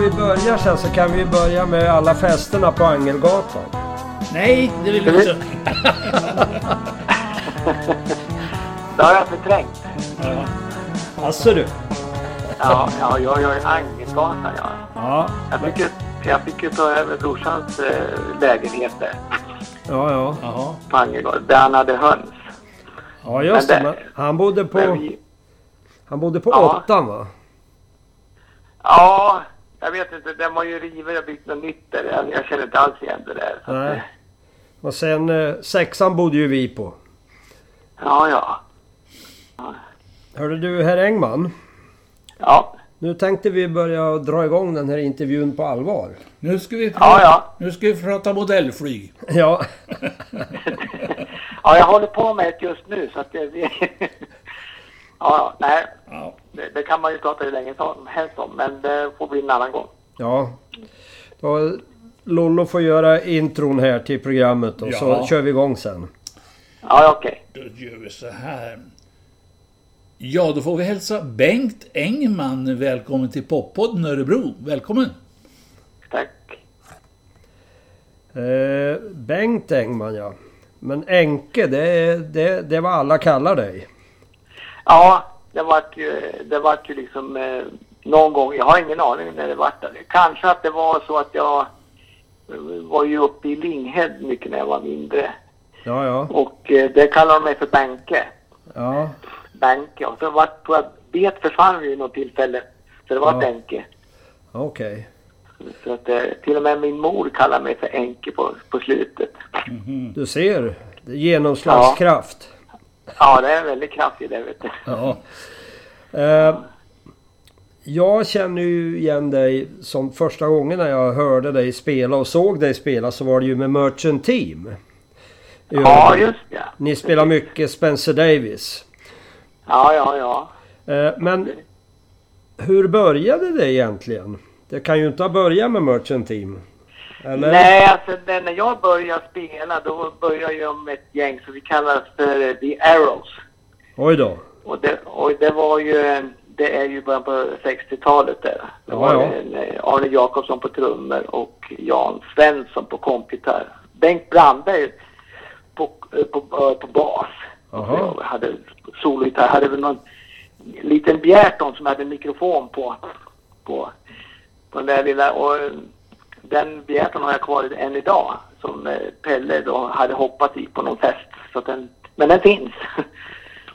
vi börjar sen så kan vi börja med alla festerna på Angelgatan. Nej, det vill vi inte. Det har jag förträngt. Ja. Alltså du. Ja, ja jag gör Angelgatan ja. Ja, Jag fick ju, jag fick ju ta över brorsans eh, lägenhet där ja, ja. På Angelgatan. Där han hade höns. Ja just Men det. Men han bodde på, vi, han bodde på Ja. åttan va? ja, jag vet inte. Den var ju riven och byggt något nytt där. Jag, jag känner inte alls igen det där. Nej. Och sen eh, sexan bodde ju vi på. Ja, ja. Hörde du herr Engman? Ja, Nu tänkte vi börja dra igång den här intervjun på allvar. Nu ska vi ja, prata, ja. Nu ska vi prata modellflyg. Ja, Ja, jag håller på med ett just nu så att det... ja, nej. Ja. Det, det kan man ju prata hur länge som helst om, men det får bli en annan gång. ja. Då Lollo får göra intron här till programmet och så Ja. kör vi igång sen. Ja, okej. Då gör vi så här. Ja, då får vi hälsa Bengt Engman välkommen till Poppodden Örebro. Välkommen! Tack. Eh, Bengt Engman ja. Men Enke, det, det, det vad alla kallar dig. Ja, det vart ju, det vart ju liksom eh, någon gång, jag har ingen aning när det vart. Kanske att det var så att jag eh, var ju uppe i Linghed mycket när jag var mindre. Ja, ja. Och eh, det kallar de mig för Benke. Ja, Benke. Och så vart, tror jag, Bet försvann vid något tillfälle. Så det var Ja. Benke. okej. Så att eh, till och med min mor kallar mig för Enke på, på slutet. Du ser. Det är genomslagskraft. Ja, det är väldigt kraftigt det vet du. Ja. Eh, jag känner ju igen dig som första gången när jag hörde dig spela och såg dig spela så var det ju med Merchant Team. Ja, just det. Ni spelar mycket Spencer Davis. Ja, ja, ja. Eh, men hur började det egentligen? Det kan ju inte ha börjat med Merchant Team. Eller? Nej, alltså när jag började spela då började jag med ett gäng som vi kallar för eh, The Arrows. Oj då. Och det, och det var ju, det är ju början på 60-talet där. Det var ja. eh, Arne Jakobsson på trummor och Jan Svensson på kompgitarr. Bengt Brandberg på, eh, på, eh, på bas. Och jag hade sologitarr. hade väl någon liten Bjärton som hade mikrofon på, på, på den där lilla. Och eh, den Bjärton har jag kvar än idag. Som eh, Pelle då hade hoppat i på någon fest. Så den, men den finns.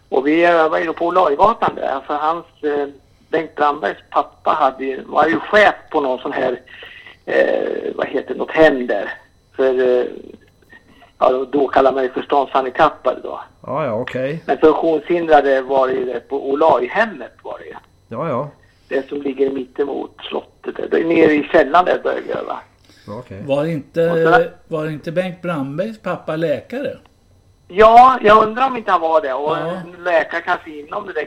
Och vi övade ju på Olajgatan där. För hans, eh, Bengt Brandbergs pappa hade, ju- var ju chef på någon sån här, eh, vad heter det, något hem där. För, eh, ja då, kallar man det förståndshandikappade då. Ja, ja, okej. Men funktionshindrade var det ju på Olajhemmet var det ju. Ja, ja. Det som ligger mittemot slottet. där. Det är nere i källaren där började jag öva. Okej. Var Och inte, var inte Bengt Brandbergs pappa läkare? Ja, jag undrar om inte han var det. Och Ja. en läkare kanske inom det där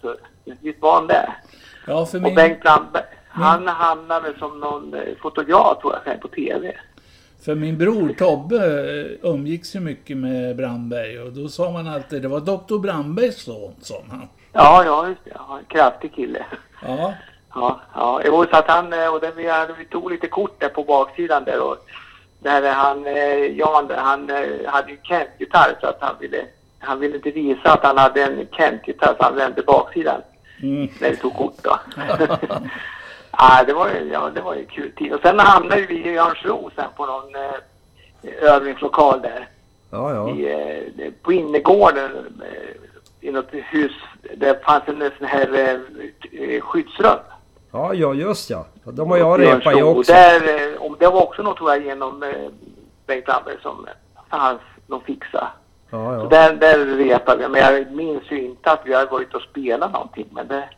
så Visst var han det? Ja, för Och min, Bengt Brandberg, han hamnade som någon eh, fotograf tror jag, på TV. för min bror Tobbe eh, umgicks ju mycket med Brandberg och då sa man alltid det var Dr. Brandbergs son, sa han. Ja, ja, just det. Ja, en kraftig kille. Ja, Ja, ja. Jo, så att han, eh, och det, vi, vi tog lite kort där på baksidan där och där han, eh, Jan, där, han eh, hade ju Kent-gitarr så att han ville, han ville inte visa att han hade en Kent-gitarr så han vände baksidan mm. när vi tog kort då. ja, det var ja, det var ju kul tid. Och sen hamnade vi i Örnsro sen på någon eh, övningslokal där. Ja, ja. i, eh, på innergården eh, i något hus. Det fanns en sån här eh, skyddsrum. Ja, ja, just ja. De har jag repat i också. Där, eh, och det var också något tror jag genom eh, Bengt Brandberg som eh, hans, de fixade. Ja, Så ja. där, där repade vi. Men jag minns ju inte att vi hade varit och spelat någonting. Men det,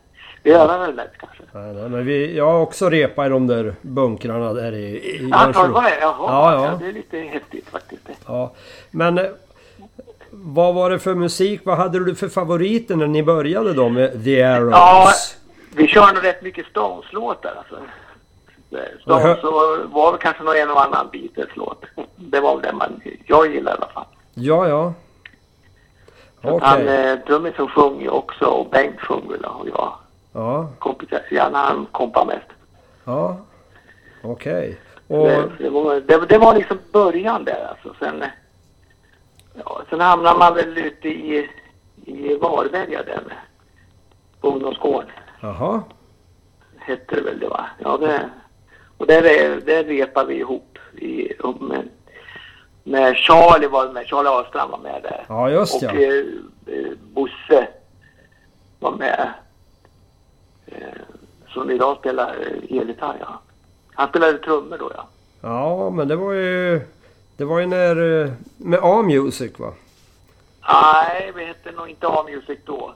vi övade väl mest kanske. Nej, nej, men vi, jag har också repat i de där bunkrarna där i, i? Jaha. Ja, ja. Ja, det är lite häftigt faktiskt. Ja. Men eh, vad var det för musik? Vad hade du för favoriter när ni började då med The Arrows? Ja, vi körde rätt mycket Stones-låtar alltså. Stones så var det kanske någon en och annan Beatles-låt. Det var väl det man, jag gillade i alla fall. Ja, ja. Så Okej. Han, eh, trummisen sjöng ju också och Bengt sjöng väl och jag Ja, kompisar. Gärna han kompade mest. ja. Okej. Och... Det, det, var, det, det var liksom början där alltså. Sen, ja, sen hamnade man väl ute i, i Varberga där på ungdomsgården. Jaha. Hette det väl det va? Ja det, och där, är- där repade vi ihop. I, med, med Charlie var med, Charlie Ahlstrand var med där. Ja, just och ja. eh, eh, Bosse var med. Eh, som idag spelar eh, elgitarr ja. Han spelade trummor då ja. Ja, men det var ju... Det var ju när... eh, Med A-Music va? Nej, vi hette nog inte A-Music då.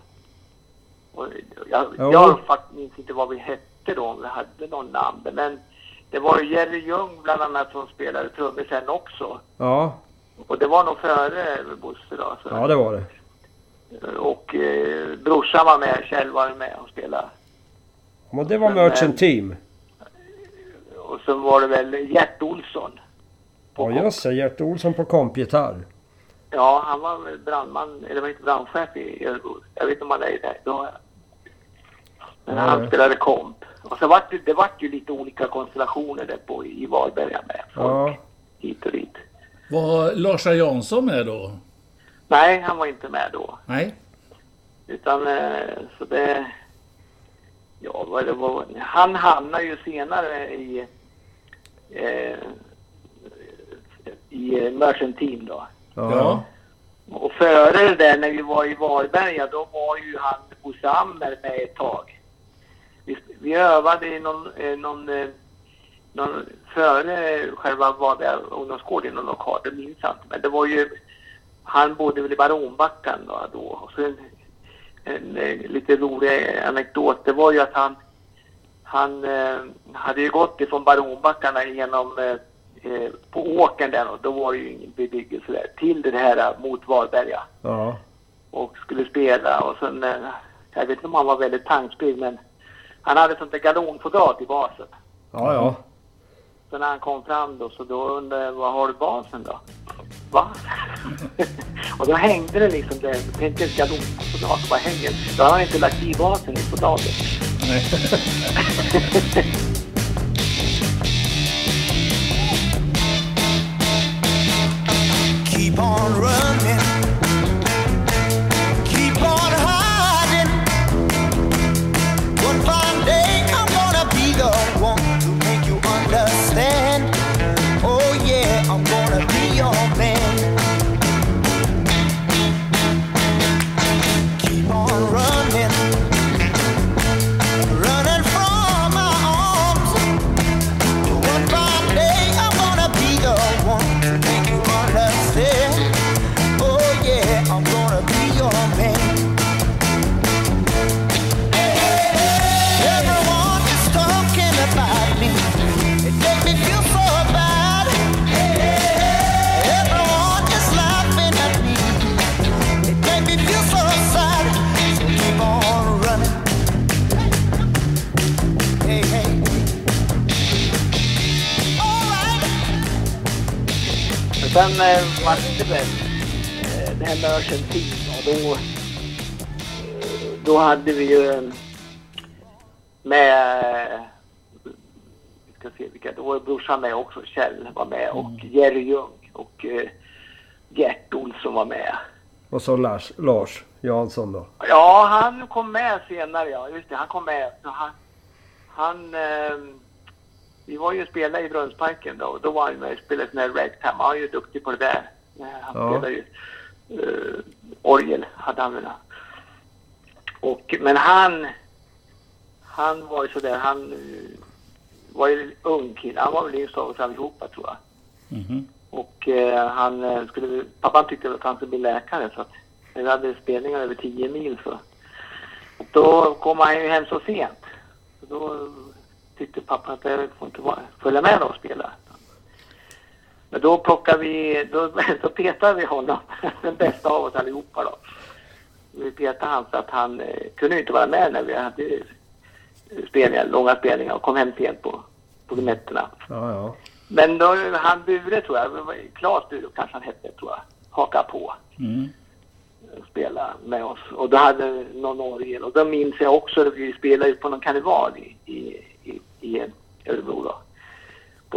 Och jag, Jo. jag faktiskt minns inte vad vi hette då, om vi hade någon namn. Men det var ju Jerry Ljung bland annat som spelade trummor sen också. Ja, Och det var nog före Bosse då. Så. ja det var det. Och eh, brorsan var med, Kjell var med och spelade. Men det var Merchant eh, Team. Och så var det väl Gert Olsson. Ja, just det. Gert Olsson på kompgitarr. Ja, han var väl brandman, eller var inte brandchef i Örebro. Jag vet inte om han är det idag. Men Ja, han spelade komp. Och så vart det, det vart ju lite olika konstellationer där på i Varberga med folk Ja. hit och dit. Var Larsa Jansson med då? Nej, han var inte med då. Nej? Utan eh, så det... Ja, vad det var. Han hamnade ju senare i... Eh, i Merchant Team då. Ja. Och före det där när vi var i Varberga då var ju han Bosse Ammer med ett tag. Vi, vi övade i någon, eh, någon, eh, någon före själva Varberga ungdomsgård i någon lokal, det minns jag inte. Men det var ju, han bodde väl i Baronbackan då. då. Och så en, en, eh, lite rolig anekdot, det var ju att han, han eh, hade ju gått ifrån Baronbackarna genom eh, på åkern där och då var det ju ingen bebyggelse där till det här eh, mot Varberga Ja. och skulle spela och sen eh, jag vet inte om han var väldigt tanksprig men han hade sånt där galonfodrat i basen. Ja, ja. Så när han kom fram då så då undrade jag, vad har du basen då? Va? och då hängde det liksom där, tänkte ett galonfodrat bara hänger. Då hade han inte lagt i basen i fodratet. Keep on running. Det väl eh, det här med Argentin och då, eh, då hade vi ju med, vi ska se vilka, då var brorsan med också, Kjell var med och Jerry Ljung och eh, Gert Olsson var med. Och så Lars, Lars Jansson då. Ja, han kom med senare ja, just det, han kom med. Så han, han vi var ju och spelade i Brunnsparken då och då var han med och spelade sån här ragtime. Han var ju duktig på det där. Han Ja. spelade ju eh, orgel, hade han väl. Och, men han, han var ju sådär, han eh, var ju en ung kille. Han var väl yngst av oss allihopa tror jag. Mhm. Och eh, han eh, skulle, pappan tyckte att han skulle bli läkare så att när vi hade spelningar över 10 mil så. Då kom han ju hem så sent. Så då tyckte pappan att jag får inte vara, följa med och spela. Men då plockade vi, då, då petade vi honom, den bästa av oss allihopa då. Vi petade han så att han eh, kunde inte vara med när vi hade spelningar, långa spelningar och kom hem sent på, på nätterna. Ja, ja. Men då han Bure tror jag, Klas Bure kanske han hette tror jag, haka på Mm. och spela med oss. Och då hade någon orgel och då minns jag också att vi spelade ju på någon karneval i, i, i, i Örebro då.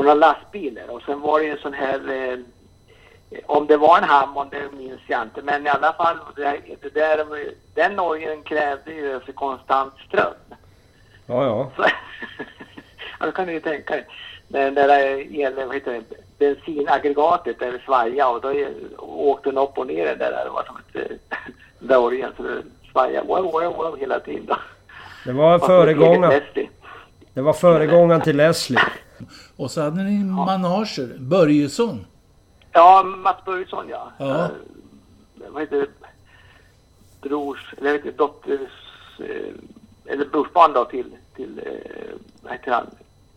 Några lastbilar och sen var det en sån här eh, om det var en Hammond det minns jag inte men i alla fall det, det där, den orgeln krävde ju för konstant ström. Ja, ja. Så, ja, då kan du ju tänka dig. Den där el, vad heter det, bensinaggregatet där det svajade och då åkte den upp och ner den där. Det var som ett eh, där orgeln så det svajade wow, wow, wow hela tiden. Då. Det var föregångaren. Det var föregångaren till Leslie. Och så hade ni manager. Börjesson. Ja, Mats Börjesson ja. Ja. Eh, vad heter det? Brors, eller vet inte, dotters, eh, eller brorsbarn då till, till eh, vad heter han,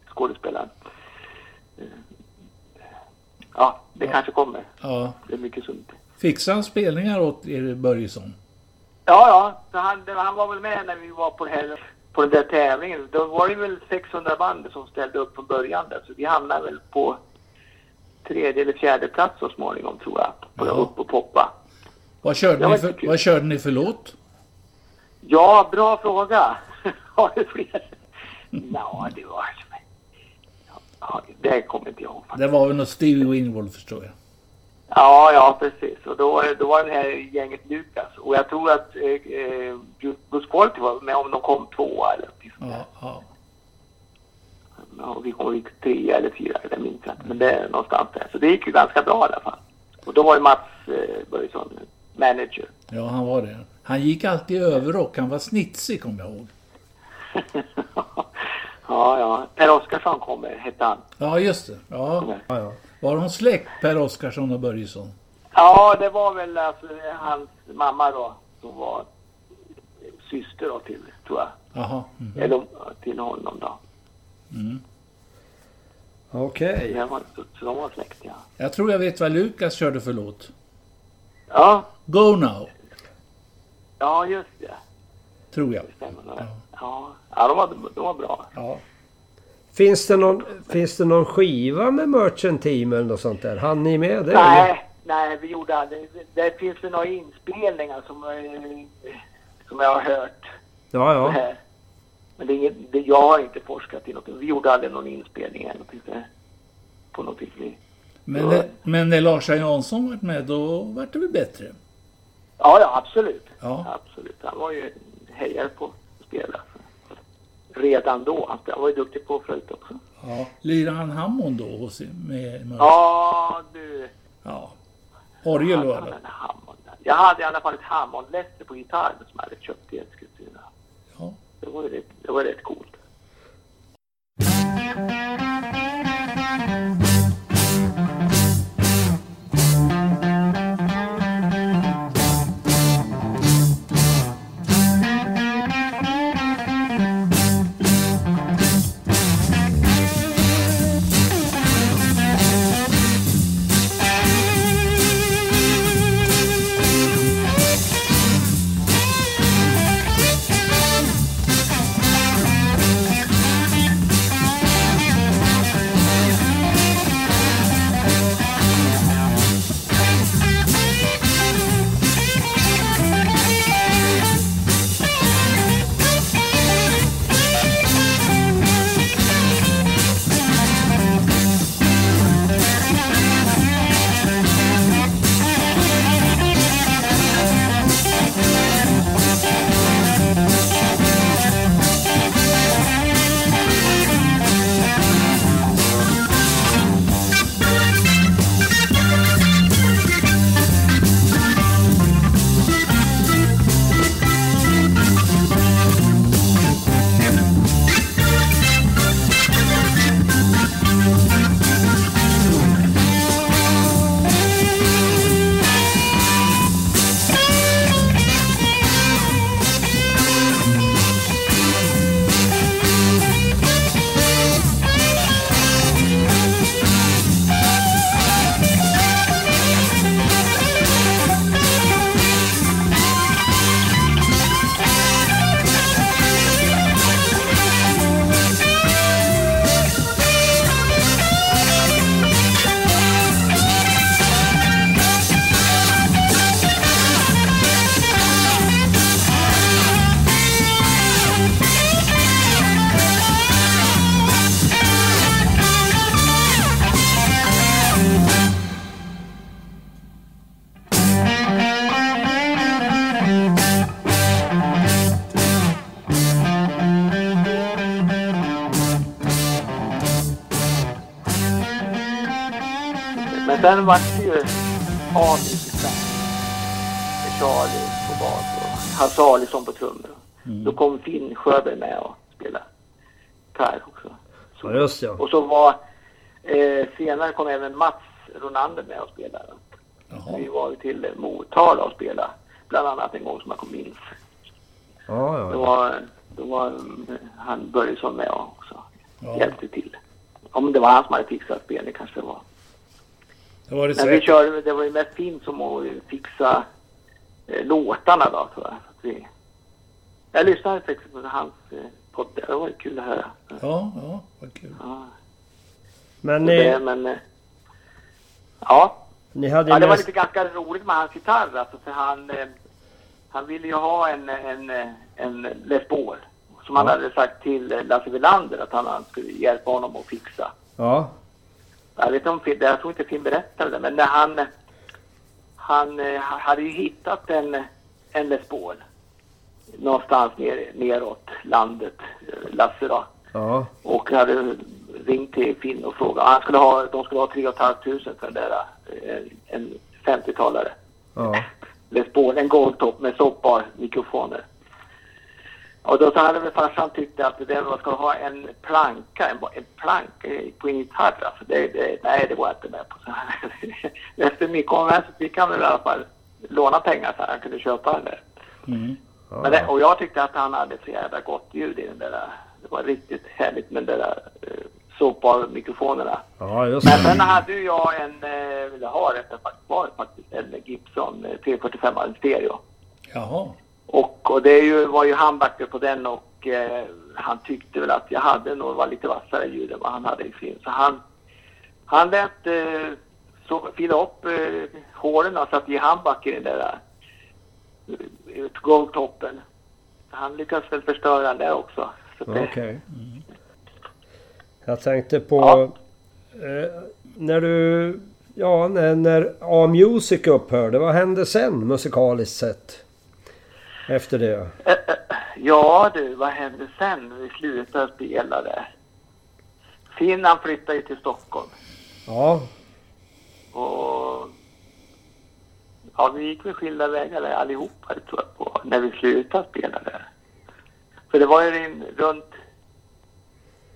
skådespelaren. Eh, ja, det kanske kommer. Ja. Det är mycket sunt. Fixade han spelningar åt er Börjesson? Ja, ja, så han, han var väl med när vi var på, det här, på den där tävlingen. Då var det väl 600 band som ställde upp från början där. Så vi hamnade väl på tredje eller fjärde plats så småningom tror jag. På Ja. upp och poppa. Vad körde, ni för, vad körde ni för låt? Ja, bra fråga. Har du fler? Ja, det var... Ja, det kommer inte jag ihåg. Det var väl något Stevie Winwood förstår jag. Ja, ja, precis. Och då, då var det här gänget Lukas. Och jag tror att eh, eh, Bruce Quality var med om de kom tvåa eller någonting sånt Ja, där. ja. Ja, och vi kom gick trea eller fyra, det minns jag inte. Men det är någonstans där. Så det gick ju ganska bra i alla fall. Och då var ju Mats eh, Börjesson manager. ja, han var det. Han gick alltid överrock. Han var snitsig kommer jag ihåg. ja, ja. Per Oskarsson kommer, hette han. Ja, just det. Ja. Ja, ja. Var de släkt, Per Oskarsson och Börjesson? Ja, det var väl alltså hans mamma då som var syster då till, tror jag. Jaha. Mm. Eller till honom då. Okej. Det var, så, de var släkt, ja. Jag tror jag vet vad Lukas körde för låt. Ja, Go Now, ja just det. tror jag. Det stämmer nog. Ja, ja de, var, de var bra. Ja. Finns det, någon, finns det någon skiva med Merchant Team eller något sånt där? Han ni med det? eller? Nej, nej, vi gjorde aldrig. Det, det finns väl några inspelningar som, eh, som jag har hört. Ja, ja. Men det är det, jag har inte forskat i något. Vi gjorde aldrig någon inspelning eller någonting så här. På något vis. Vi- Men, när- men när Lars Jansson var med, då var det väl bättre? Ja, ja, absolut. Ja. Absolut. Han var ju hejare på att spela. Redan då. Han var ju duktig på flöjt också. Ja. Lirade han Hammond då hos, med, med Ja, du. ja. Orgel var det. Jag hade i alla fall ett Hammond-läster på gitarr som jag hade köpt i Eskilstuna. Ja. Det var ju rätt, det var rätt coolt. Sen vart det ju istället. Med Charlie på bas och Hasse Alisson på trummor. Då kom Finn Sjöberg med och spelade gitarr också. Ja, just ja. Och så var eh, senare kom även Mats Ronander med och spelade. Jaha. Vi var till Motala och spelade. Bland annat en gång som jag kom minns. Ja, Då ja. var, då var eh, han Börjesson med också. Ja. Hjälpte till. Om det var han som hade fixat spelning kanske det var. Det var det Men vi körde, det var ju mest fint som att fixa eh, låtarna då tror jag. Så att vi, jag lyssnade faktiskt på hans eh, podd. Det var ju kul att höra. Ja, ja, vad kul. Ja, Men det, ni, men, eh, ja. ni hade ja, det var mest... lite ganska roligt med hans gitarr alltså, för han, eh, han ville ju ha en, en, eh, en Les Paul. Som han Ja. hade sagt till eh, Lasse Wilander att han, han skulle hjälpa honom att fixa. Ja. Jag vet inte om jag tror inte Finn berättade det, men när han, han eh, hade ju hittat en, en Les Paul någonstans ner, neråt landet, eh, Lasse då. Ja. Och hade ringt till Finn och frågat. Han skulle ha, de skulle ha 3 500 för den där, eh, en 50-talare. Ja. Les Paul, en goldtop med soppar mikrofoner. Och då så hade väl farsan tyckt att det där, man ska ha en planka, en, en planka på en gitarr. Alltså det, det, nej, det var jag inte med på. Så här. Efter så fick han väl i alla fall låna pengar så att han kunde köpa den där. Mm. Men det, och jag tyckte att han hade så jävla gott ljud i den där. Det var riktigt härligt med den där uh, soppar-mikrofonerna. Ja, Men sen hade ju jag en, eh, eller har sagt var faktiskt, en Gibson eh, 345 en stereo. Jaha. Och, och det är ju, var ju handbacker på den och eh, han tyckte väl att jag hade nog var lite vassare ljud än vad han hade i sin. Så han, han lät eh, så, fila upp eh, håren och satte i handbacken i den där eh, golvtoppen. Han lyckades väl förstöra den där också. Så att det- Okej. Jag tänkte på... Ja. Eh, när du... Ja, när, när A-Music upphörde. Vad hände sen musikaliskt sett? Efter det? Eh, eh, Ja du, vad hände sen när vi slutade spela där? Finn han flyttade ju till Stockholm. Ja. Och ja, vi gick väl skilda vägar där allihopa tror jag på, när vi slutade spela där. För det var ju in, runt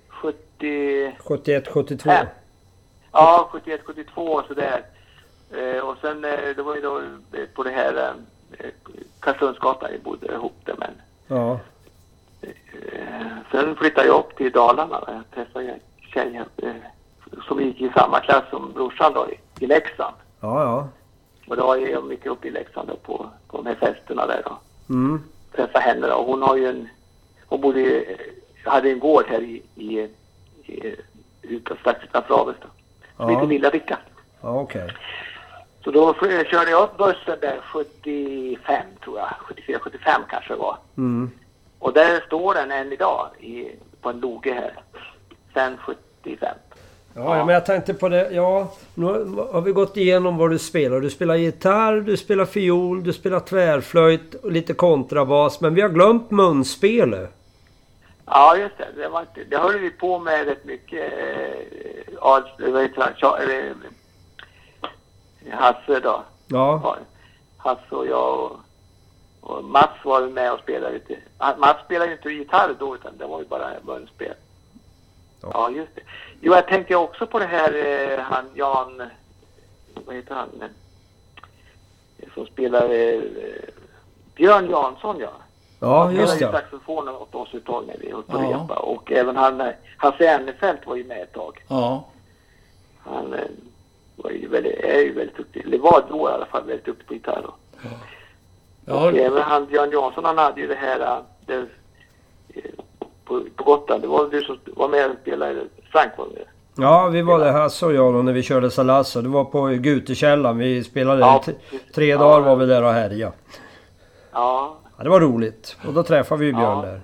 70... 71, 72. Fem. Ja, 71, 72 och sådär. Eh, och sen, eh, det var ju då eh, på det här Karlslundsgatan bodde ihop där men Ja. Eh, Sen flyttade jag upp till Dalarna och jag träffade en tjej eh, som gick i samma klass som brorsan då i, Leksand. Ja, ja. Och då var jag mycket uppe i Leksand då på, på de här festerna där då. Mm. Träffade henne då. Hon har ju en, hon bodde i, hade en gård här i, i, i utan, strax utanför Avesta. Som Ja. heter Lilla Vicka. Ja, okej. Så då körde jag upp bussen där 75 tror jag, 74, 75 kanske det var. Mm. Och där står den än idag i, på en loge här. Sen 75. Ja, ja, men jag tänkte på det. Ja, nu har vi gått igenom vad du spelar. Du spelar gitarr, du spelar fiol, du spelar tvärflöjt och lite kontrabas. Men vi har glömt munspelet. Ja, just det. Det, var inte, det höll vi på med rätt mycket. Eh, Ad, vad heter han? Tja- eller, eh, Hasse då. Ja. Hasse och jag och, och Mats var med och spelade lite. Ah, Mats spelade ju inte gitarr då utan det var ju bara munspel. Ja. Ja, just det. Jo, jag tänkte också på det här, eh, han Jan, vad heter han? Eh, Som spelar eh, Björn Jansson, ja. Ja, Han just spelade ju ja. saxofon åt oss ett tag när vi höll på Ja. repa. Och även han, eh, Hasse Ernefelt var ju med ett tag. Ja. Han var ju väldigt, är ju väldigt duktig, eller var då i alla fall väldigt duktig på gitarr. då. Jag Och även han Björn Jansson, han hade ju det här eh, det, på, på Gotland. Det var du som var med och spelade, Frank var med. Ja, vi var där Hasse och jag då när vi körde Salasso. Det var på Gutekällan. Vi spelade Ja, tre Ja. dagar var vi där och härjade. Ja, Ja, det var roligt. Och då träffade vi Björn Ja. där.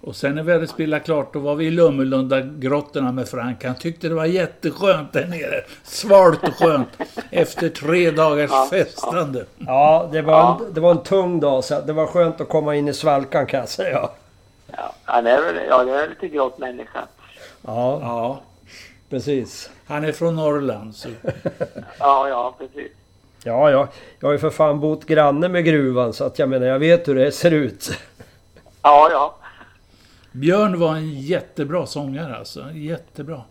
Och sen när vi hade spelat klart, då var vi i Lummelunda grottorna med Frank. Han tyckte det var jätteskönt där nere. Svalt och skönt. Efter tre dagars Ja, festande. Ja, det var, Ja. En, det var en tung dag så det var skönt att komma in i svalkan kan jag säga. ja. Han är väl, ja, det är lite grått människa. Ja. Ja. Precis. Han är från Norrland. Så. Ja, ja, precis. Ja, ja. Jag har ju för fan bott granne med gruvan så att jag menar jag vet hur det ser ut. Ja, ja. Björn var en jättebra sångare alltså. Jättebra.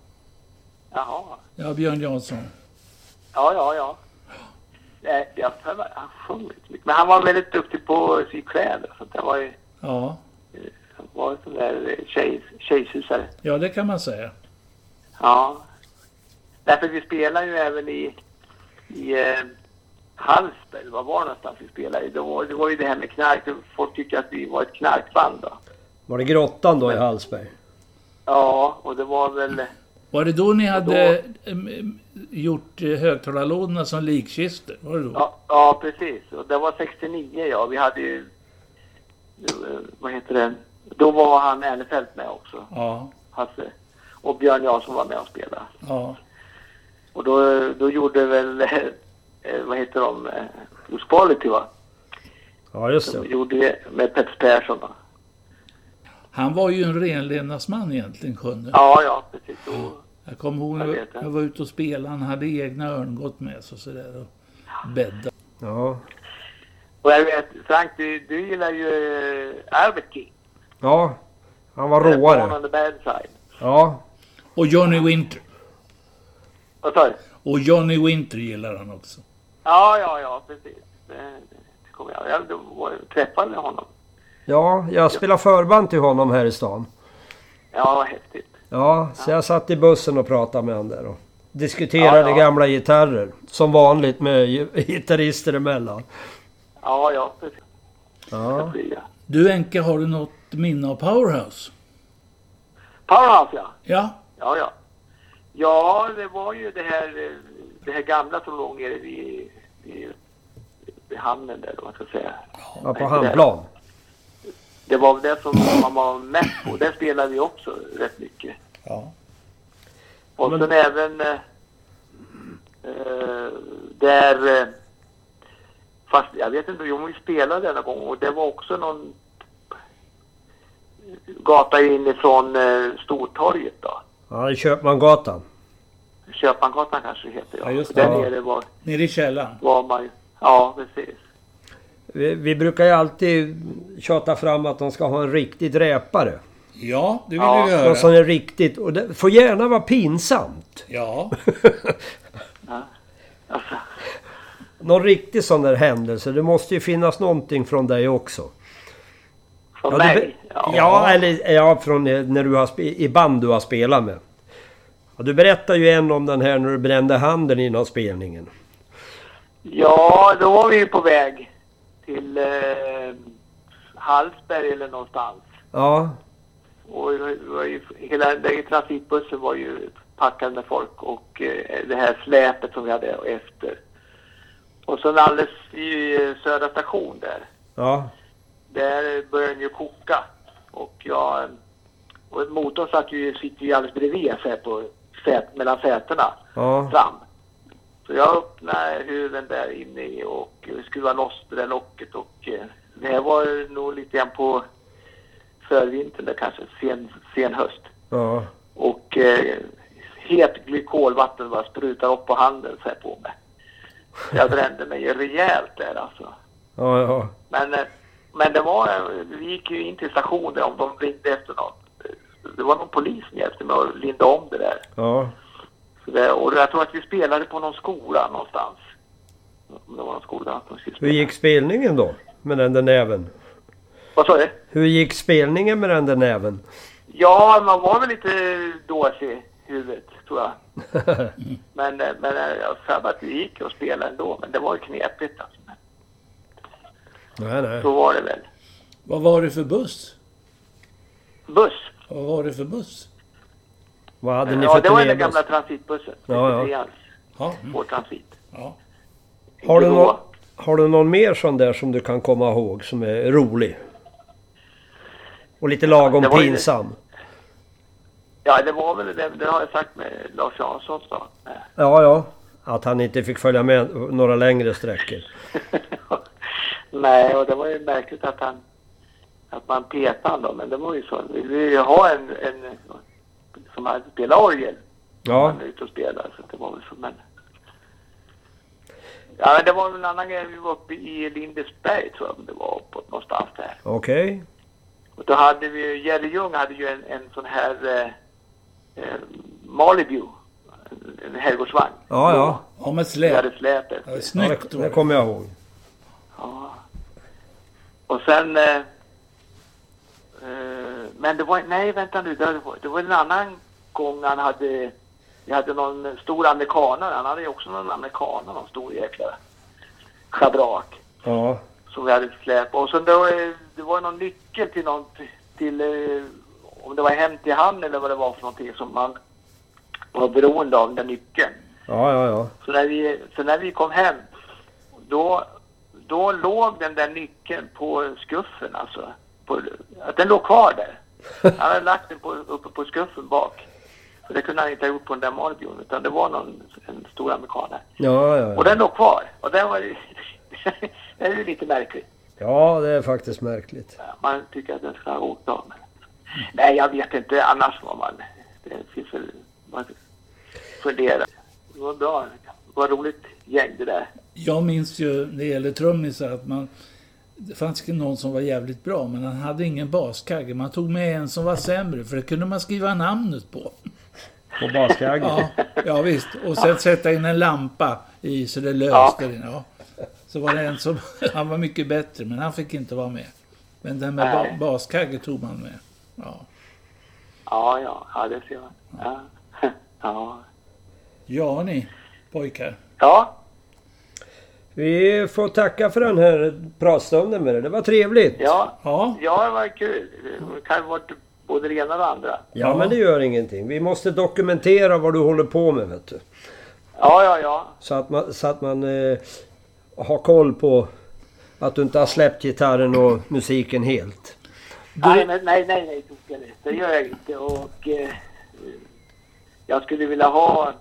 Jaha. Ja, Björn Jansson. Ja, ja, ja. Jag för han sjöng inte mycket. Men han var väldigt duktig på att sy kläder. Så det var ju Ja, han var en sån där tjej, tjejsusare. ja det kan man säga. Ja. Därför vi spelar ju även i, i eh, Hallsberg. Var var någonstans vi spelade? Det var, det var ju det här med knark. Folk tyckte att vi var ett knarkband då. Var det grottan då i Hallsberg? Ja, och det var väl... Var det då ni hade em, em, gjort eh, högtalarlådorna som likkistor? Var det då? Ja, ja, precis. Och det var 69 ja. Vi hade ju... eh, Vad heter det? Då var han Ernefelt med också. Ja, Hasse. Och Björn Jansson var med och spelade. ja. Och då, då gjorde väl... Eh, vad heter de? Eh, Quality va? Ja, just De det. gjorde det med Peps Persson va? Han var ju en renlevnadsman egentligen, Sjunne. Ja, ja, precis. Och, Jag kommer ihåg när jag var ute och spelade. Han hade egna örngott med sig och sådär. Och bädda. Ja. och jag vet, Frank, du, du gillar ju eh, Albert King. Ja. Han var råare. on the bad side. Ja. Och Johnny Winter. Vad sa du? Och Johnny Winter gillar han också. Ja, ja, ja, precis. Det, det kommer jag. Jag var- träffade honom. Ja, jag spelar förband till honom här i stan. Ja, vad häftigt. Ja, så jag satt i bussen och pratade med honom där och diskuterade Ja, ja. gamla gitarrer. Som vanligt med gi- gitarrister emellan. Ja, ja, precis. Ja. Jag. Du Enke, har du något minne av Powerhouse? Powerhouse, ja. Ja. Ja, ja. Ja, det var ju det här, det här gamla som låg nere vid, vid, vid hamnen där, vad man ska säga. ja, på handplan. Det var väl det som man var mest på. Där spelade vi också rätt mycket. Ja. Och Men- sen även eh, eh, där... Eh, fast jag vet inte, om vi spelade denna gång och det var också någon gata inifrån eh, Stortorget då. Ja, i Köpmangatan. Köpmangatan kanske heter. Ja. Ja, just det. Där Ja. nere var, Nere i källaren. var man. Ja, precis. Vi, vi brukar ju alltid tjata fram att de ska ha en riktig dräpare. Ja, det vill Ja, vi Någon höra. som är riktigt... Och det får gärna vara pinsamt. Ja. Ja. Någon riktig sån där händelse. Det måste ju finnas någonting från dig också. från Ja, mig? be- ja. eller ja, från när du har i band du har spelat med. Ja, du berättade ju en om den här när du brände handen innan spelningen. Ja, då var vi ju på väg till eh, Hallsberg eller någonstans. Ja, Och det var ju, hela den transitbussen var ju packad med folk och eh, det här släpet som vi hade efter. Och sen alldeles i eh, Södra station där, ja, där började den ju koka. Och jag, och motorn satt ju, sitter ju alldeles bredvid så här på sät, mellan sätena ja. fram. Så jag öppnade huven där inne i och skruvade loss det där locket och eh, det här var nog lite grann på förvintern där kanske, sen, sen höst. ja. Och eh, het glykolvatten bara sprutar upp på handen så här på mig. Jag brände mig ju rejält där alltså. Ja, ja. Men, eh, men det var, vi gick ju in till stationen om de ringde efter något. Det var någon polis som hjälpte mig att linda om det där. ja. Så det, och jag tror att vi spelade på någon skola någonstans. Om det var någon skola. att de skulle Hur gick spelningen då? Med den där näven? Vad sa du? Hur gick spelningen med den där näven? Ja, man var väl lite dåsig i huvudet, tror jag. Men, eh, men eh, jag för att det gick att spela ändå. Men det var ju knepigt alltså. Nej, nej. Så var det väl. Vad var det för buss? Buss. Vad var det för buss? Vad hade ni Ja, för det var den gamla transitbussen. Ja, ja. 93ans, Ja. Vår transit. ja. Har du, Inte nå- då. har du någon mer sån där som du kan komma ihåg som är rolig? Och lite lagom det var ju- pinsam? Ja, det var väl det. Det har jag sagt med Lars Jansson sa. Ja, ja. Att han inte fick följa med några längre sträckor. Nej, och det var ju märkligt att han att man petade honom. Men det var ju så. Vi ville ju ha en, en som hade spelat orgel Ja. Man är ute och spelar. Så det var väl så, men... Ja, det var väl en annan grej. Vi var uppe i Lindesberg tror jag det var uppåt någonstans där. Okej. Och då hade vi, Jerry Ljung hade ju en, en sån här eh, eh, Malibu. En, en herrgårdsvagn. Ja, ja. Ja, med Vi släp. hade släp Ja, efter. ja snyggt det, var det det. kommer jag ihåg. Ja. Och sen... Eh, eh, men det var... Nej, vänta nu. Det var, det var en annan gång han hade... Vi hade någon stor amerikanare. Han hade ju också någon amerikanare. Någon stor jäkla schabrak. Ja. Som vi hade släp. Och sen då, eh, det var någon nyckel till någon... Till... Eh, om det var hem till han eller vad det var för någonting som man var beroende av den nyckeln. Ja, ja, ja. Så när vi, så när vi kom hem, då, då låg den där nyckeln på skuffen alltså. På, att den låg kvar där. Han hade lagt den på, uppe på skuffen bak. Det kunde han inte ha gjort på den där Marbion utan det var någon, en stor amerikan där. Ja, ja, Och ja. den låg kvar. Och den var ju, det är ju lite märkligt. Ja, det är faktiskt märkligt. Man tycker att den ska ha åkt av. Men, nej, jag vet inte annars vad man... Det finns väl... Man funderar. Det var bra. Det var roligt gäng det där. Jag minns ju när det gäller trummisar att man... Det fanns ju någon som var jävligt bra men han hade ingen baskagge. Man tog med en som var sämre för det kunde man skriva namnet på. På baskaggen. Ja, ja visst. Och sen sätta in en lampa i så det löste den. Ja. Så var det en som... Han var mycket bättre men han fick inte vara med. Men den med ba baskagge tog man med. Ja. Ja, ja, ja det ser man. Ja. Ja. Ja ni pojkar. ja, Vi får tacka för den här pratstunden med dig. Det var trevligt. ja, Ja. ja, det var kul. Det kan ha varit både det ena och det andra. Ja, men det gör ingenting. Vi måste dokumentera vad du håller på med, vet du. Ja, ja, ja. Så att man, så att man eh, har koll på att du inte har släppt gitarren och musiken helt. Nej, men, nej, nej, nej, det gör jag inte. Och eh, jag skulle vilja ha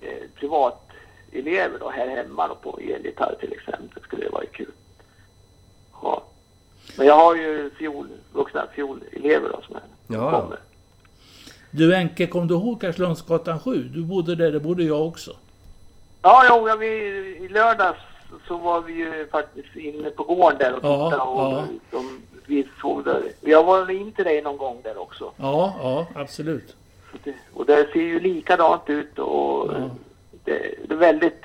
eh, privatelever då här hemma då, på elgitarr till exempel. Skulle det vara kul. Ja. Men jag har ju fiol, vuxna fiolelever då som är, Ja, kommer. Du Enke, kom du ihåg Karlslundsgatan 7? Du bodde där, det bodde jag också. Ja, jo, ja, vi, i lördags så var vi ju faktiskt inne på gården där och Ja, tittade och ja. de, vi såg där. Jag var in till dig någon gång där också. Ja, ja, absolut. Det, och det ser ju likadant ut och Ja. det, det är väldigt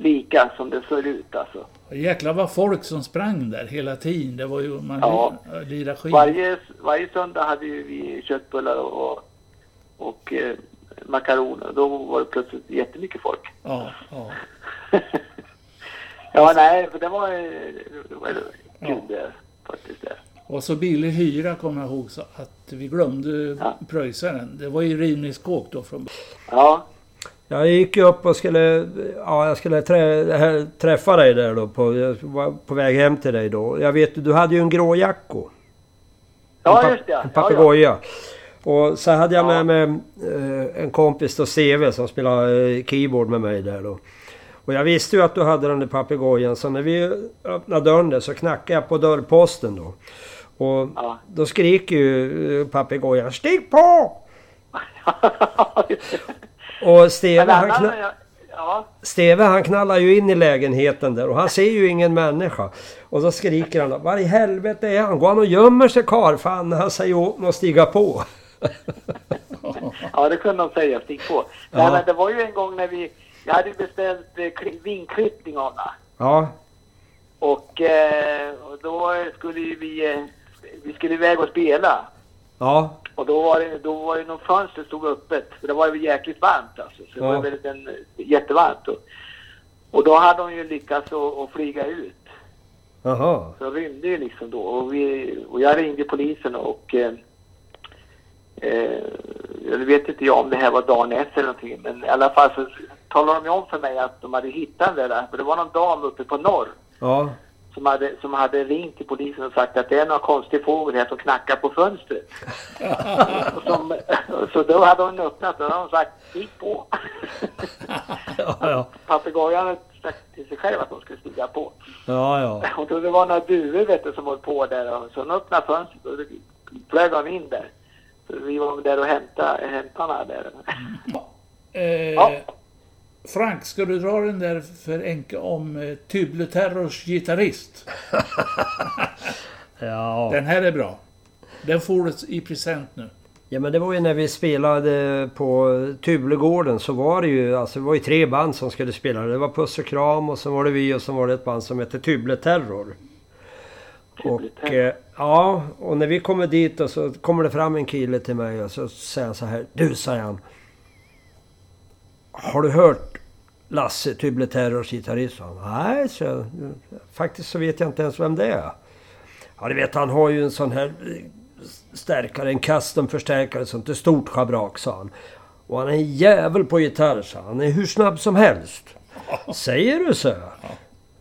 lika som det ser ut alltså. Jäklar vad folk som sprang där hela tiden. Det var ju, man Ja. lirade skit. Varje, varje söndag hade ju vi köttbullar och, och eh, makaroner. Då var det plötsligt jättemycket folk. Ja, ja. Ja, nej, för det var, eh, det var kul Ja. det faktiskt. Det. Och så billig hyra kommer jag ihåg så att vi glömde Ja. pröjsa den. Det var ju rivningskåk då från Ja, Jag gick ju upp och skulle, ja, jag skulle trä, träffa dig där då. På, jag var på väg hem till dig då. Jag vet du hade ju en grå jacko. ja just det. En Ja, ja. papegoja. Och så hade jag Ja. med mig eh, en kompis då, CV, som spelade eh, keyboard med mig där då. Och jag visste ju att du hade den där papegojan så när vi öppnade dörren där så knackade jag på dörrposten då. Och Ja. då skriker ju eh, papegojan Stig på! Och Steve han, annan, ja, Steve han knallar ju in i lägenheten där och han ser ju ingen människa. Och så skriker han Var i helvete är han? Går han och gömmer sig karl? Fan han säger åt mig att stiga på. ja, det kunde de säga. Stig på. Ja. Nej, men det var ju en gång när vi... Jag hade beställt eh, kli- vinklippning av henne. Ja, Och, eh, och då skulle vi... Eh, vi skulle iväg och spela. ja, Och då var det, då var det någon fönster stod öppet. För det var ju jäkligt varmt alltså. Så det Ja. var väldigt en, jättevarmt. Och, och då hade de ju lyckats att, flyga ut. jaha. Så de rymde ju liksom då. Och, vi, och jag ringde polisen och... Eh, eh, jag vet inte jag om det här var dagen efter eller någonting. Men i alla fall så talade de ju om för mig att de hade hittat det där. För det var någon dam uppe på norr. Ja, Som hade, som hade ringt till polisen och sagt att det är någon konstig fågel här som knackar på fönstret. som, så då hade hon öppnat och då hade hon sagt stig på. ja, ja. Papegojan hade sagt till sig själv att hon skulle stiga på. Ja, ja. Och då det var några duvor vet du, som höll på där. Och så hon öppnade fönstret och flög de in där. Så vi var där och hämtade, hämtade henne där. Eh, Ja. Frank, ska du dra den där för enke om eh, Tyble Terrors gitarrist? Ja. Den här är bra. Den får du i present nu. ja, men det var ju när vi spelade på Tublegården så var det ju, alltså det var ju tre band som skulle spela. Det var Puss och Kram och så var det vi och så var det ett band som hette Tuble Terror. Och eh, ja, och när vi kommer dit och så kommer det fram en kille till mig och så säger han så här. Du, säger han. Har du hört Lasse Tuble Terrors gitarrist? Nej, så Faktiskt så vet jag inte ens vem det är. Ja, du vet han har ju en sån här eh, stärkare, en custom-förstärkare, sånt ett stort schabrak, sa han. Och han är en jävel på gitarr, sa han. Han är hur snabb som helst. Säger du så?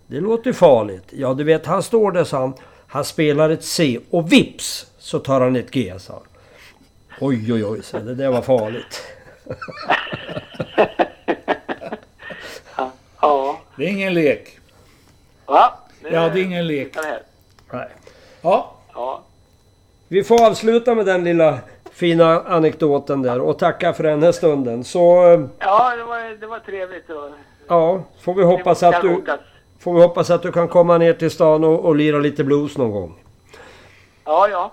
Det låter farligt. Ja, du vet, han står där, sa han. Han spelar ett C och vips så tar han ett G, sa han. Oj, oj, oj, så det där var farligt. Det är ingen lek. Va? Ja, det är ingen lek. Nej. Ja, Ja. Vi får avsluta med den lilla fina anekdoten där och tacka för den här stunden. Så eh, Ja, det var, det var trevligt. Och, ja, får vi hoppas att du, får vi hoppas att du kan komma ner till stan och, och lira lite blues någon gång. Ja, ja.